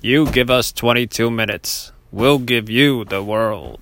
You give us 22 minutes. We'll give you the world.